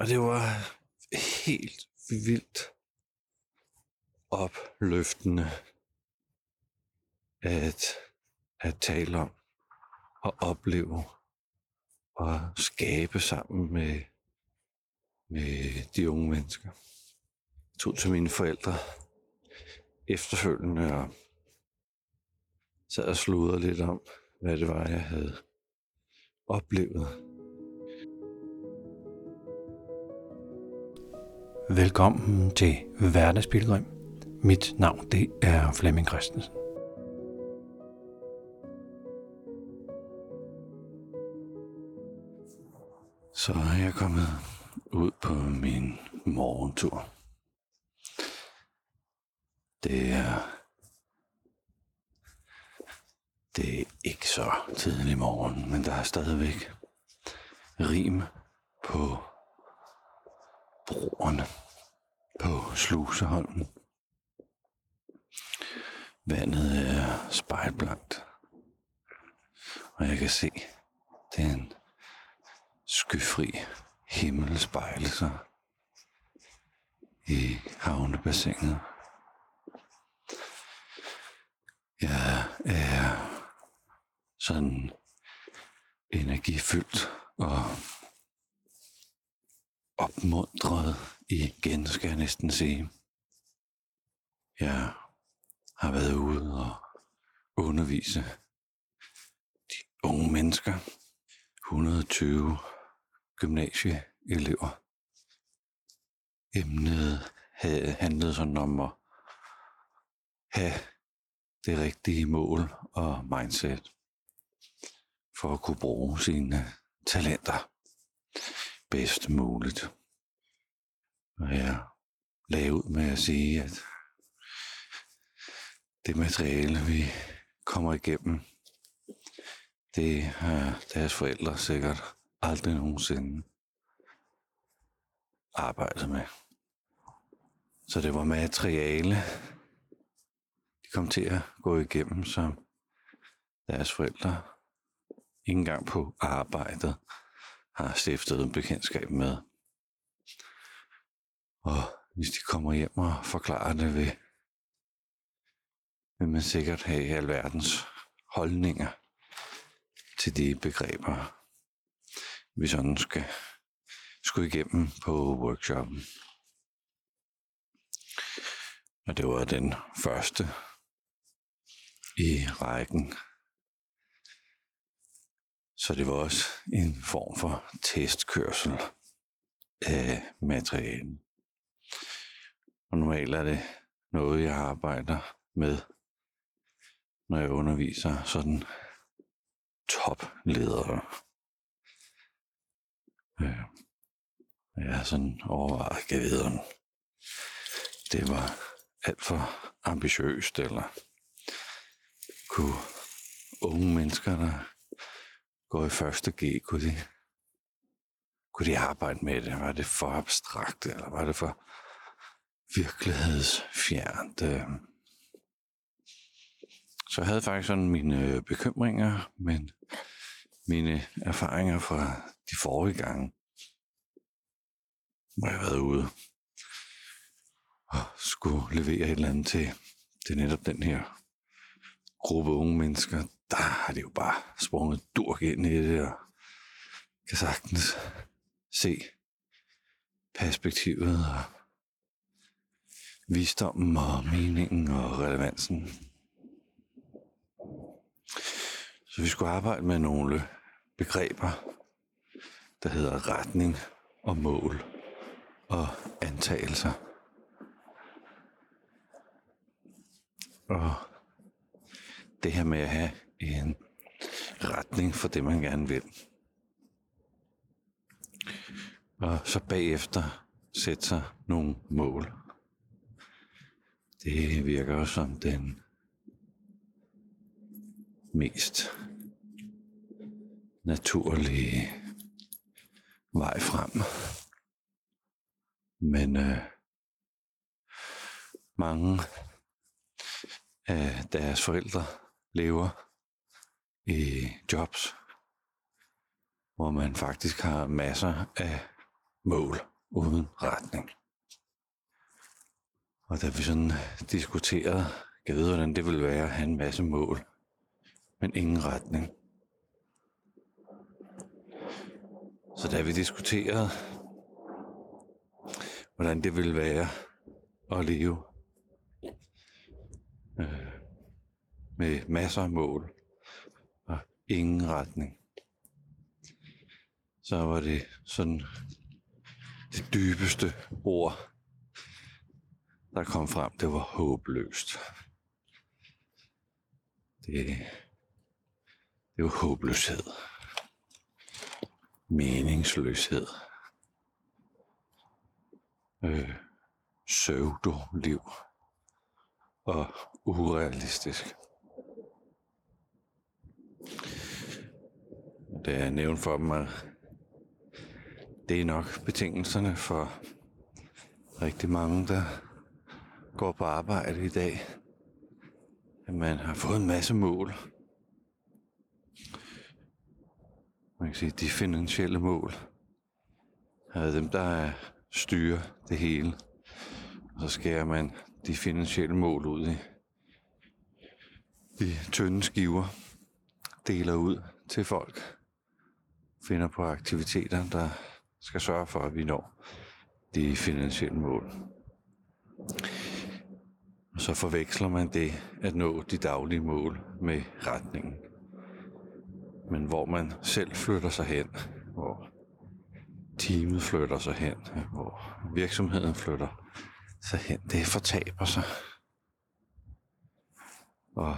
Og det var helt vildt opløftende at, at tale om og opleve og skabe sammen med, med de unge mennesker. Jeg tog til mine forældre efterfølgende og sad og sludrede lidt om, hvad det var, jeg havde oplevet. Velkommen til Hverdagsbilledrøm. Mit navn det er Flemming Christensen. Så er jeg kommet ud på min morgentur. Det er det er ikke så tidlig morgen, men der er stadigvæk rim på broerne på Sluseholmen. Vandet er spejlblankt, og jeg kan se, det er en skyfri himmel spejle sig i havnebassinet. Jeg er sådan energifyldt og opmuntret igen, skal jeg næsten sige. Jeg har været ude og undervise de unge mennesker, 120 gymnasieelever. Emnet handlede sådan om at have det rigtige mål og mindset for at kunne bruge sine talenter bedst muligt. Og jeg lagde ud med at sige, at det materiale, vi kommer igennem, det har deres forældre sikkert aldrig nogensinde arbejdet med. Så det var materiale, de kom til at gå igennem, som deres forældre ikke engang på arbejdet har stiftet en bekendtskab med. Og hvis de kommer hjem og forklarer det, vil, vil man sikkert have alverdens holdninger til de begreber, vi sådan skal skulle igennem på workshoppen. Og det var den første i rækken. Så det var også en form for testkørsel af materialen. Og normalt er det noget, jeg arbejder med, når jeg underviser sådan topledere. Øh, jeg er sådan overvejet, jeg det var alt for ambitiøst, eller kunne unge mennesker, der går i første G, kunne de, kunne de arbejde med det? Var det for abstrakt, eller var det for virkelighedsfjernt? Øh, så jeg havde faktisk sådan mine øh, bekymringer, men mine erfaringer fra de forrige gange, hvor jeg har været ude og skulle levere et eller andet til, til netop den her gruppe unge mennesker, der har det jo bare sprunget durk ind i det, og kan sagtens se perspektivet og visdommen og meningen og relevansen. Så vi skulle arbejde med nogle begreber, der hedder retning og mål og antagelser. Og det her med at have en retning for det, man gerne vil. Og så bagefter sætte sig nogle mål. Det virker jo som den mest naturlige vej frem. Men øh, mange af deres forældre lever i jobs, hvor man faktisk har masser af mål uden retning. Og da vi sådan diskuterede, jeg ved, hvordan det ville være at have en masse mål, men ingen retning. Så da vi diskuterede, hvordan det ville være at leve øh, med masser af mål ingen retning, så var det sådan det dybeste ord, der kom frem, det var håbløst. Det, det var håbløshed. Meningsløshed. Øh, pseudo-liv. Og urealistisk. Da er nævnt for dem, at det er nok betingelserne for rigtig mange, der går på arbejde i dag. At man har fået en masse mål. Man kan sige, de finansielle mål er dem, der styrer det hele. Og så skærer man de finansielle mål ud i de tynde skiver, deler ud til folk, finder på aktiviteter, der skal sørge for, at vi når de finansielle mål. Og så forveksler man det at nå de daglige mål med retningen. Men hvor man selv flytter sig hen, hvor teamet flytter sig hen, hvor virksomheden flytter sig hen, det fortaber sig. Og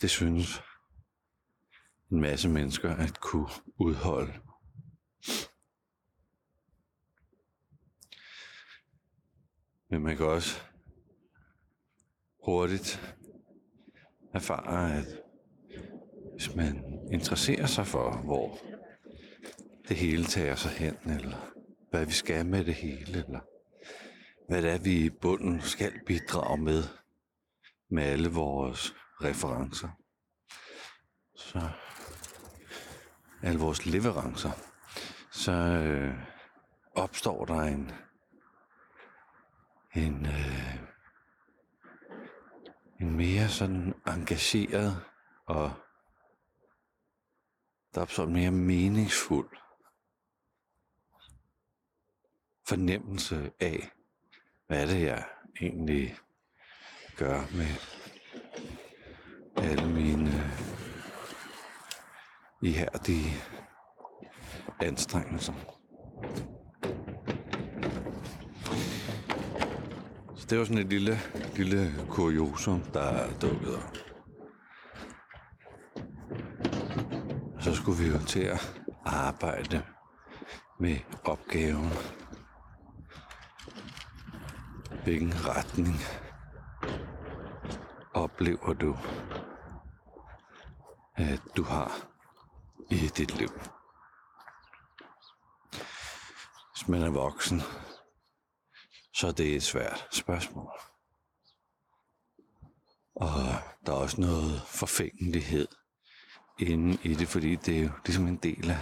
det synes en masse mennesker at kunne udholde. Men man kan også hurtigt erfare, at hvis man interesserer sig for, hvor det hele tager sig hen, eller hvad vi skal med det hele, eller hvad det er, vi i bunden skal bidrage med, med alle vores referencer. Så alle vores leverancer, så øh, opstår der en, en, øh, en mere sådan engageret og der opstår en mere meningsfuld fornemmelse af, hvad er det, jeg egentlig gør med alle mine ihærdige anstrengelser. Så det var sådan et lille, lille kuriosum, der er dukket op. Så skulle vi jo til at arbejde med opgaven. Hvilken retning oplever du, at du har i dit liv? Hvis man er voksen, så er det et svært spørgsmål. Og der er også noget forfængelighed inde i det, fordi det er jo ligesom en del af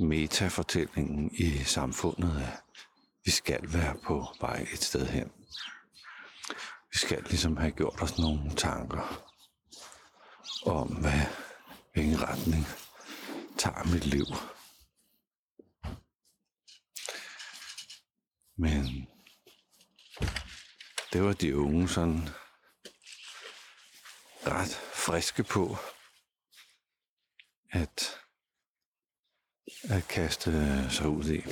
metafortællingen i samfundet, at vi skal være på vej et sted hen. Vi skal ligesom have gjort os nogle tanker om, hvad, hvilken retning tager mit liv. Men det var de unge sådan ret friske på at, at kaste sig ud i.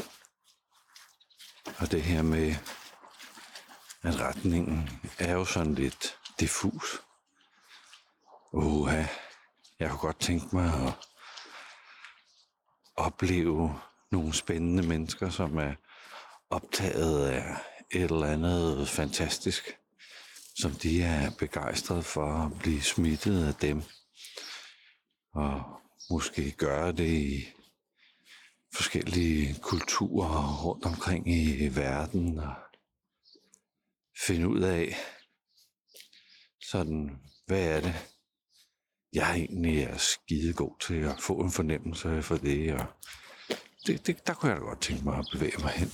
Og det her med, at retningen er jo sådan lidt diffus. Uha, jeg kunne godt tænke mig at opleve nogle spændende mennesker, som er optaget af et eller andet fantastisk, som de er begejstrede for at blive smittet af dem. Og måske gøre det i forskellige kulturer rundt omkring i verden og finde ud af, sådan, hvad er det, jeg egentlig er skidegod til at få en fornemmelse for det, og det, det, der kunne jeg da godt tænke mig at bevæge mig hen.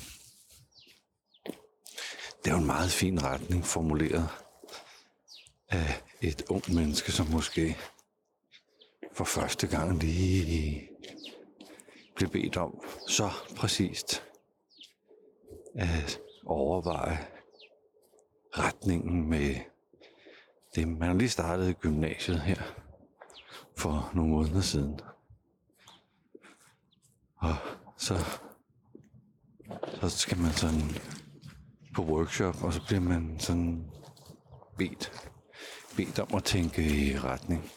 Det er jo en meget fin retning formuleret af et ung menneske, som måske for første gang lige blev bedt om så præcist at overveje retningen med det. Man har lige startet gymnasiet her for nogle måneder siden. Og så, så skal man sådan på workshop, og så bliver man sådan bedt, bedt om at tænke i retning.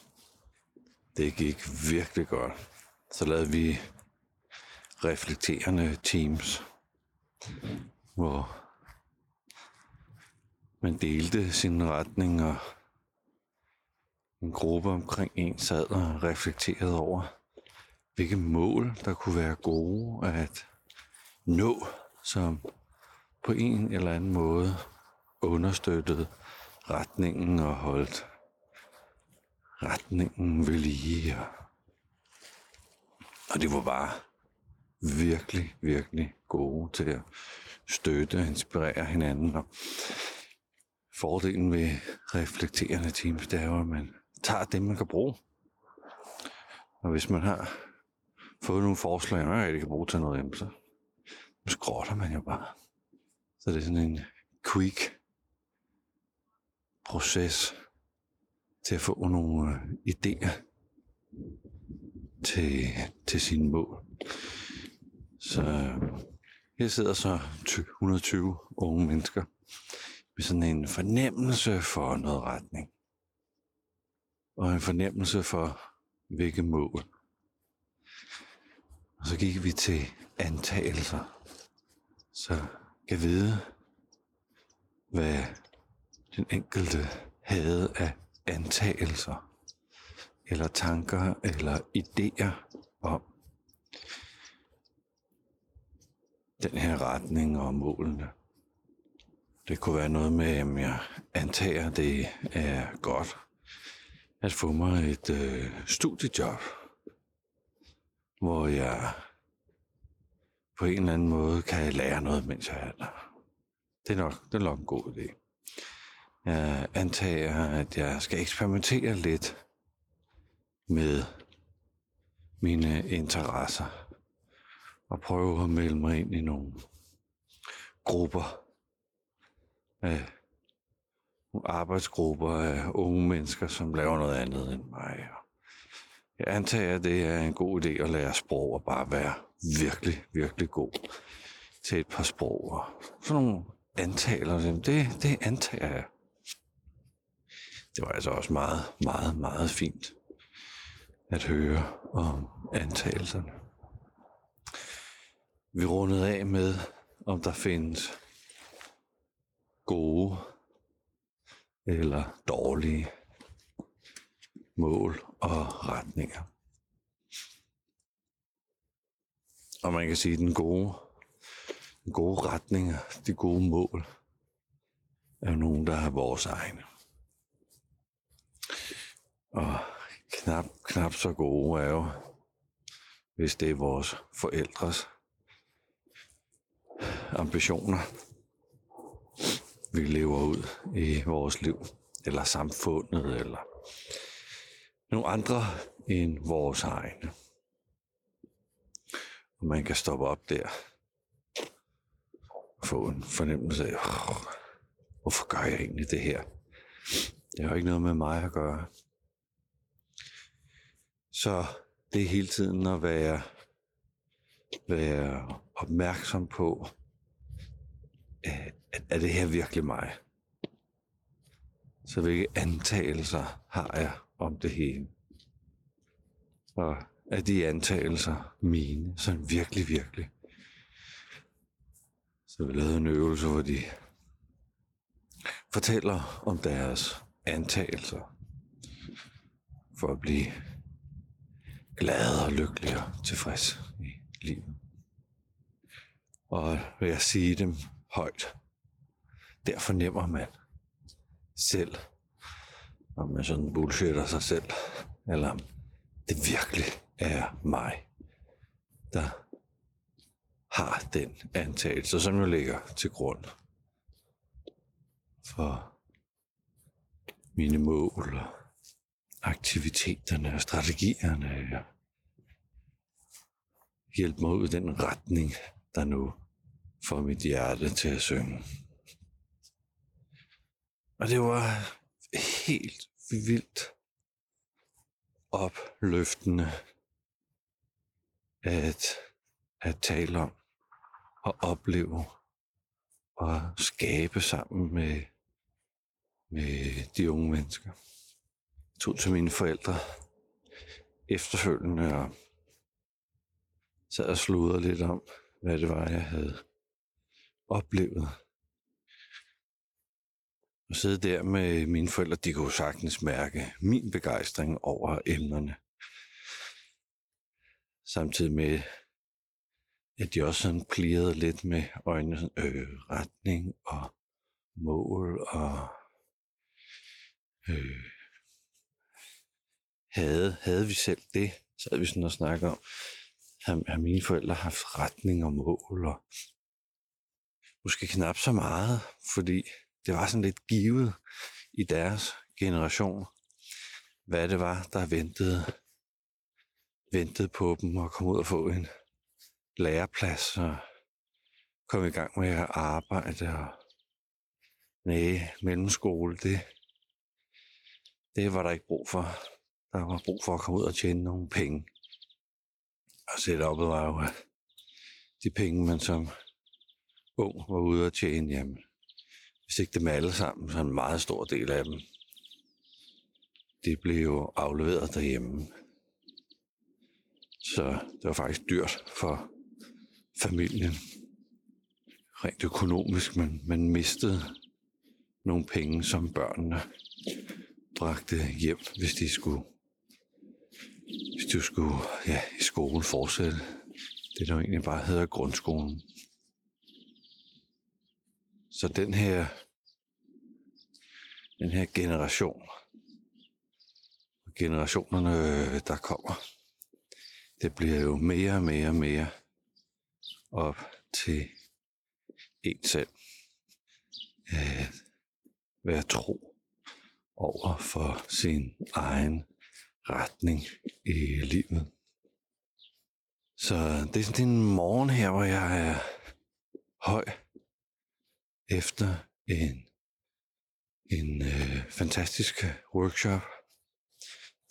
Det gik virkelig godt. Så lavede vi reflekterende teams, hvor man delte sin retning, og en gruppe omkring en sad og reflekterede over, hvilke mål, der kunne være gode at nå, som på en eller anden måde understøttede retningen og holdt retningen ved lige. Og det var bare virkelig, virkelig gode til at støtte og inspirere hinanden. Og fordelen ved reflekterende teams, det er jo, at man tager det, man kan bruge. Og hvis man har fået nogle forslag, og ikke kan bruge til noget, så skrotter man jo bare. Så det er sådan en quick proces til at få nogle øh, idéer til, til sine mål. Så øh, her sidder så 120 unge mennesker med sådan en fornemmelse for noget retning. Og en fornemmelse for, hvilke mål. Og så gik vi til antagelser. Så kan vide, hvad den enkelte havde af antagelser, eller tanker, eller idéer om den her retning og målene. Det kunne være noget med, at jeg antager, det er godt at få mig et øh, studiejob, hvor jeg på en eller anden måde kan lære noget, mens jeg er der. Det er nok, det er nok en god idé. Jeg antager, at jeg skal eksperimentere lidt med mine interesser og prøve at melde mig ind i nogle grupper af arbejdsgrupper af unge mennesker, som laver noget andet end mig. Jeg antager, at det er en god idé at lære sprog og bare være virkelig, virkelig god til et par sprog. Og sådan nogle antaler, det, det antager jeg. Det var altså også meget, meget, meget fint at høre om antagelserne. Vi rundede af med, om der findes gode eller dårlige mål og retninger. Og man kan sige, at den gode, den gode retninger, de gode mål, er nogen, der er vores egne. Og knap, knap så gode er jo, hvis det er vores forældres ambitioner, vi lever ud i vores liv, eller samfundet, eller nogle andre end vores egne. Og man kan stoppe op der og få en fornemmelse af, hvorfor gør jeg egentlig det her? Det har jo ikke noget med mig at gøre. Så det er hele tiden at være, være opmærksom på, at, er det her virkelig mig? Så hvilke antagelser har jeg om det hele? Og er de antagelser mine, sådan virkelig, virkelig? Så vi lavede en øvelse, hvor de fortæller om deres antagelser for at blive glad og lykkelig og tilfreds i livet. Og vil jeg sige dem højt, der fornemmer man selv, om man sådan bullshitter sig selv, eller om det virkelig er mig, der har den antagelse, som jo ligger til grund for mine mål og aktiviteterne og strategierne og hjælpe mig ud i den retning, der nu får mit hjerte til at synge. Og det var helt vildt opløftende at, at tale om og opleve og skabe sammen med, med de unge mennesker. Jeg tog til mine forældre efterfølgende og sad og sludrede lidt om, hvad det var, jeg havde oplevet. Og sidde der med mine forældre, de kunne sagtens mærke min begejstring over emnerne. Samtidig med, at de også sådan plirede lidt med øjnene, øh, retning og mål og øh, havde, havde vi selv det, så havde vi sådan at snakke om, har, har mine forældre haft retning og mål, og måske knap så meget, fordi det var sådan lidt givet i deres generation, hvad det var, der ventede, ventede på dem og komme ud og få en læreplads og komme i gang med at arbejde og nej, mellemskole, det, det var der ikke brug for. Der var brug for at komme ud og tjene nogle penge. Og setupet var jo, at de penge, man som ung var ude at tjene, jamen, hvis ikke dem alle sammen, så en meget stor del af dem, det blev jo afleveret derhjemme. Så det var faktisk dyrt for familien. Rent økonomisk, men man mistede nogle penge, som børnene bragte hjem, hvis de skulle, hvis de skulle ja, i skolen fortsætte. Det der egentlig bare hedder grundskolen. Så den her, den her generation, generationerne, der kommer, det bliver jo mere og mere og mere op til en selv. At være tro over for sin egen retning i livet. Så det er sådan en morgen her, hvor jeg er høj efter en, en øh, fantastisk øh, workshop.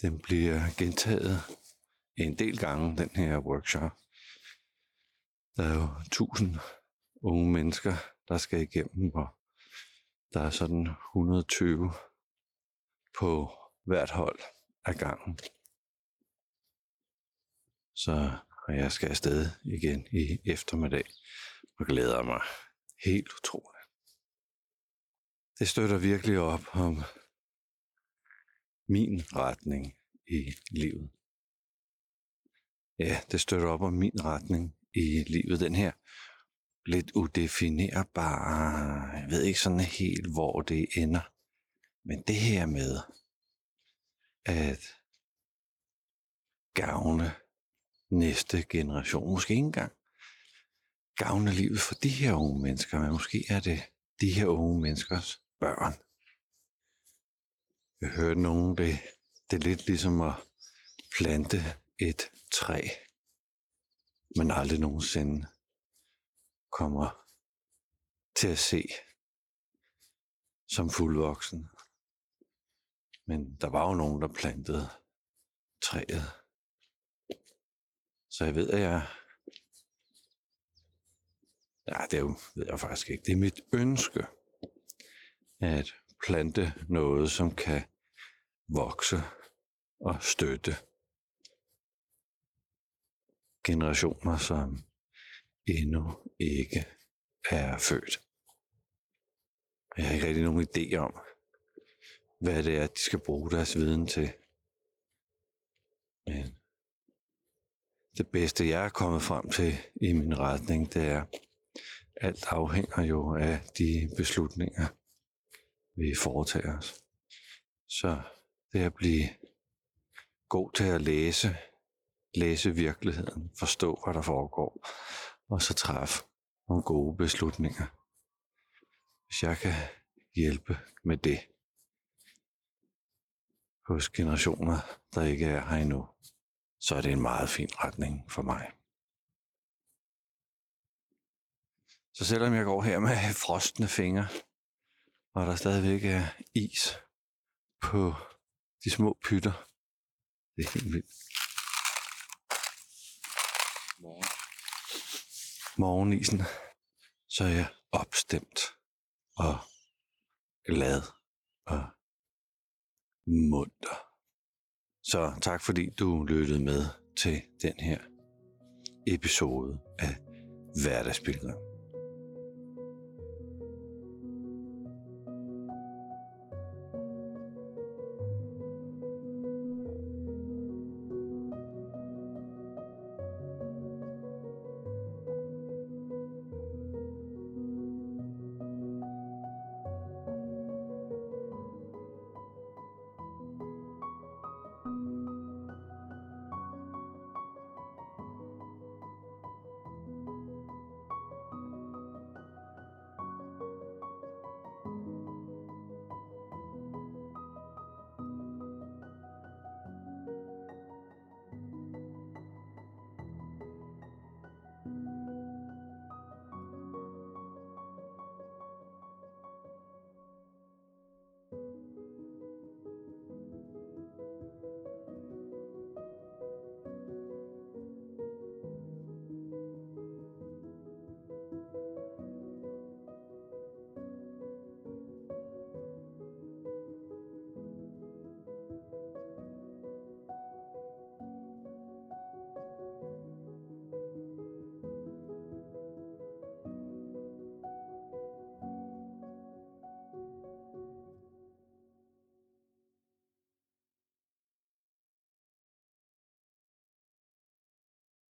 Den bliver gentaget en del gange, den her workshop. Der er jo tusind unge mennesker, der skal igennem, og der er sådan 120 på hvert hold af gangen. Så og jeg skal afsted igen i eftermiddag og glæder mig helt utroligt. Det støtter virkelig op om min retning i livet. Ja, det støtter op om min retning i livet. Den her lidt udefinerbare, jeg ved ikke sådan helt, hvor det ender. Men det her med at gavne næste generation, måske ikke engang gavne livet for de her unge mennesker, men måske er det de her unge menneskers børn. Jeg hørte nogen, det, det er lidt ligesom at plante et træ, man aldrig nogensinde kommer til at se som fuldvoksen. Men der var jo nogen, der plantede træet. Så jeg ved, at jeg... Ja, det er jo, ved jeg faktisk ikke. Det er mit ønske at plante noget, som kan vokse og støtte generationer, som endnu ikke er født. Jeg har ikke rigtig nogen idé om, hvad det er, de skal bruge deres viden til. Men det bedste, jeg er kommet frem til i min retning, det er, alt afhænger jo af de beslutninger, vi foretager os. Så det at blive god til at læse, læse virkeligheden, forstå, hvad der foregår, og så træffe nogle gode beslutninger. Hvis jeg kan hjælpe med det hos generationer, der ikke er her endnu, så er det en meget fin retning for mig. Så selvom jeg går her med frostende fingre, og der stadigvæk er is på de små pytter, det er helt vildt. Morgen. Morgenisen, så er jeg opstemt og glad og munter. Så tak fordi du lyttede med til den her episode af Hverdagsbilleder.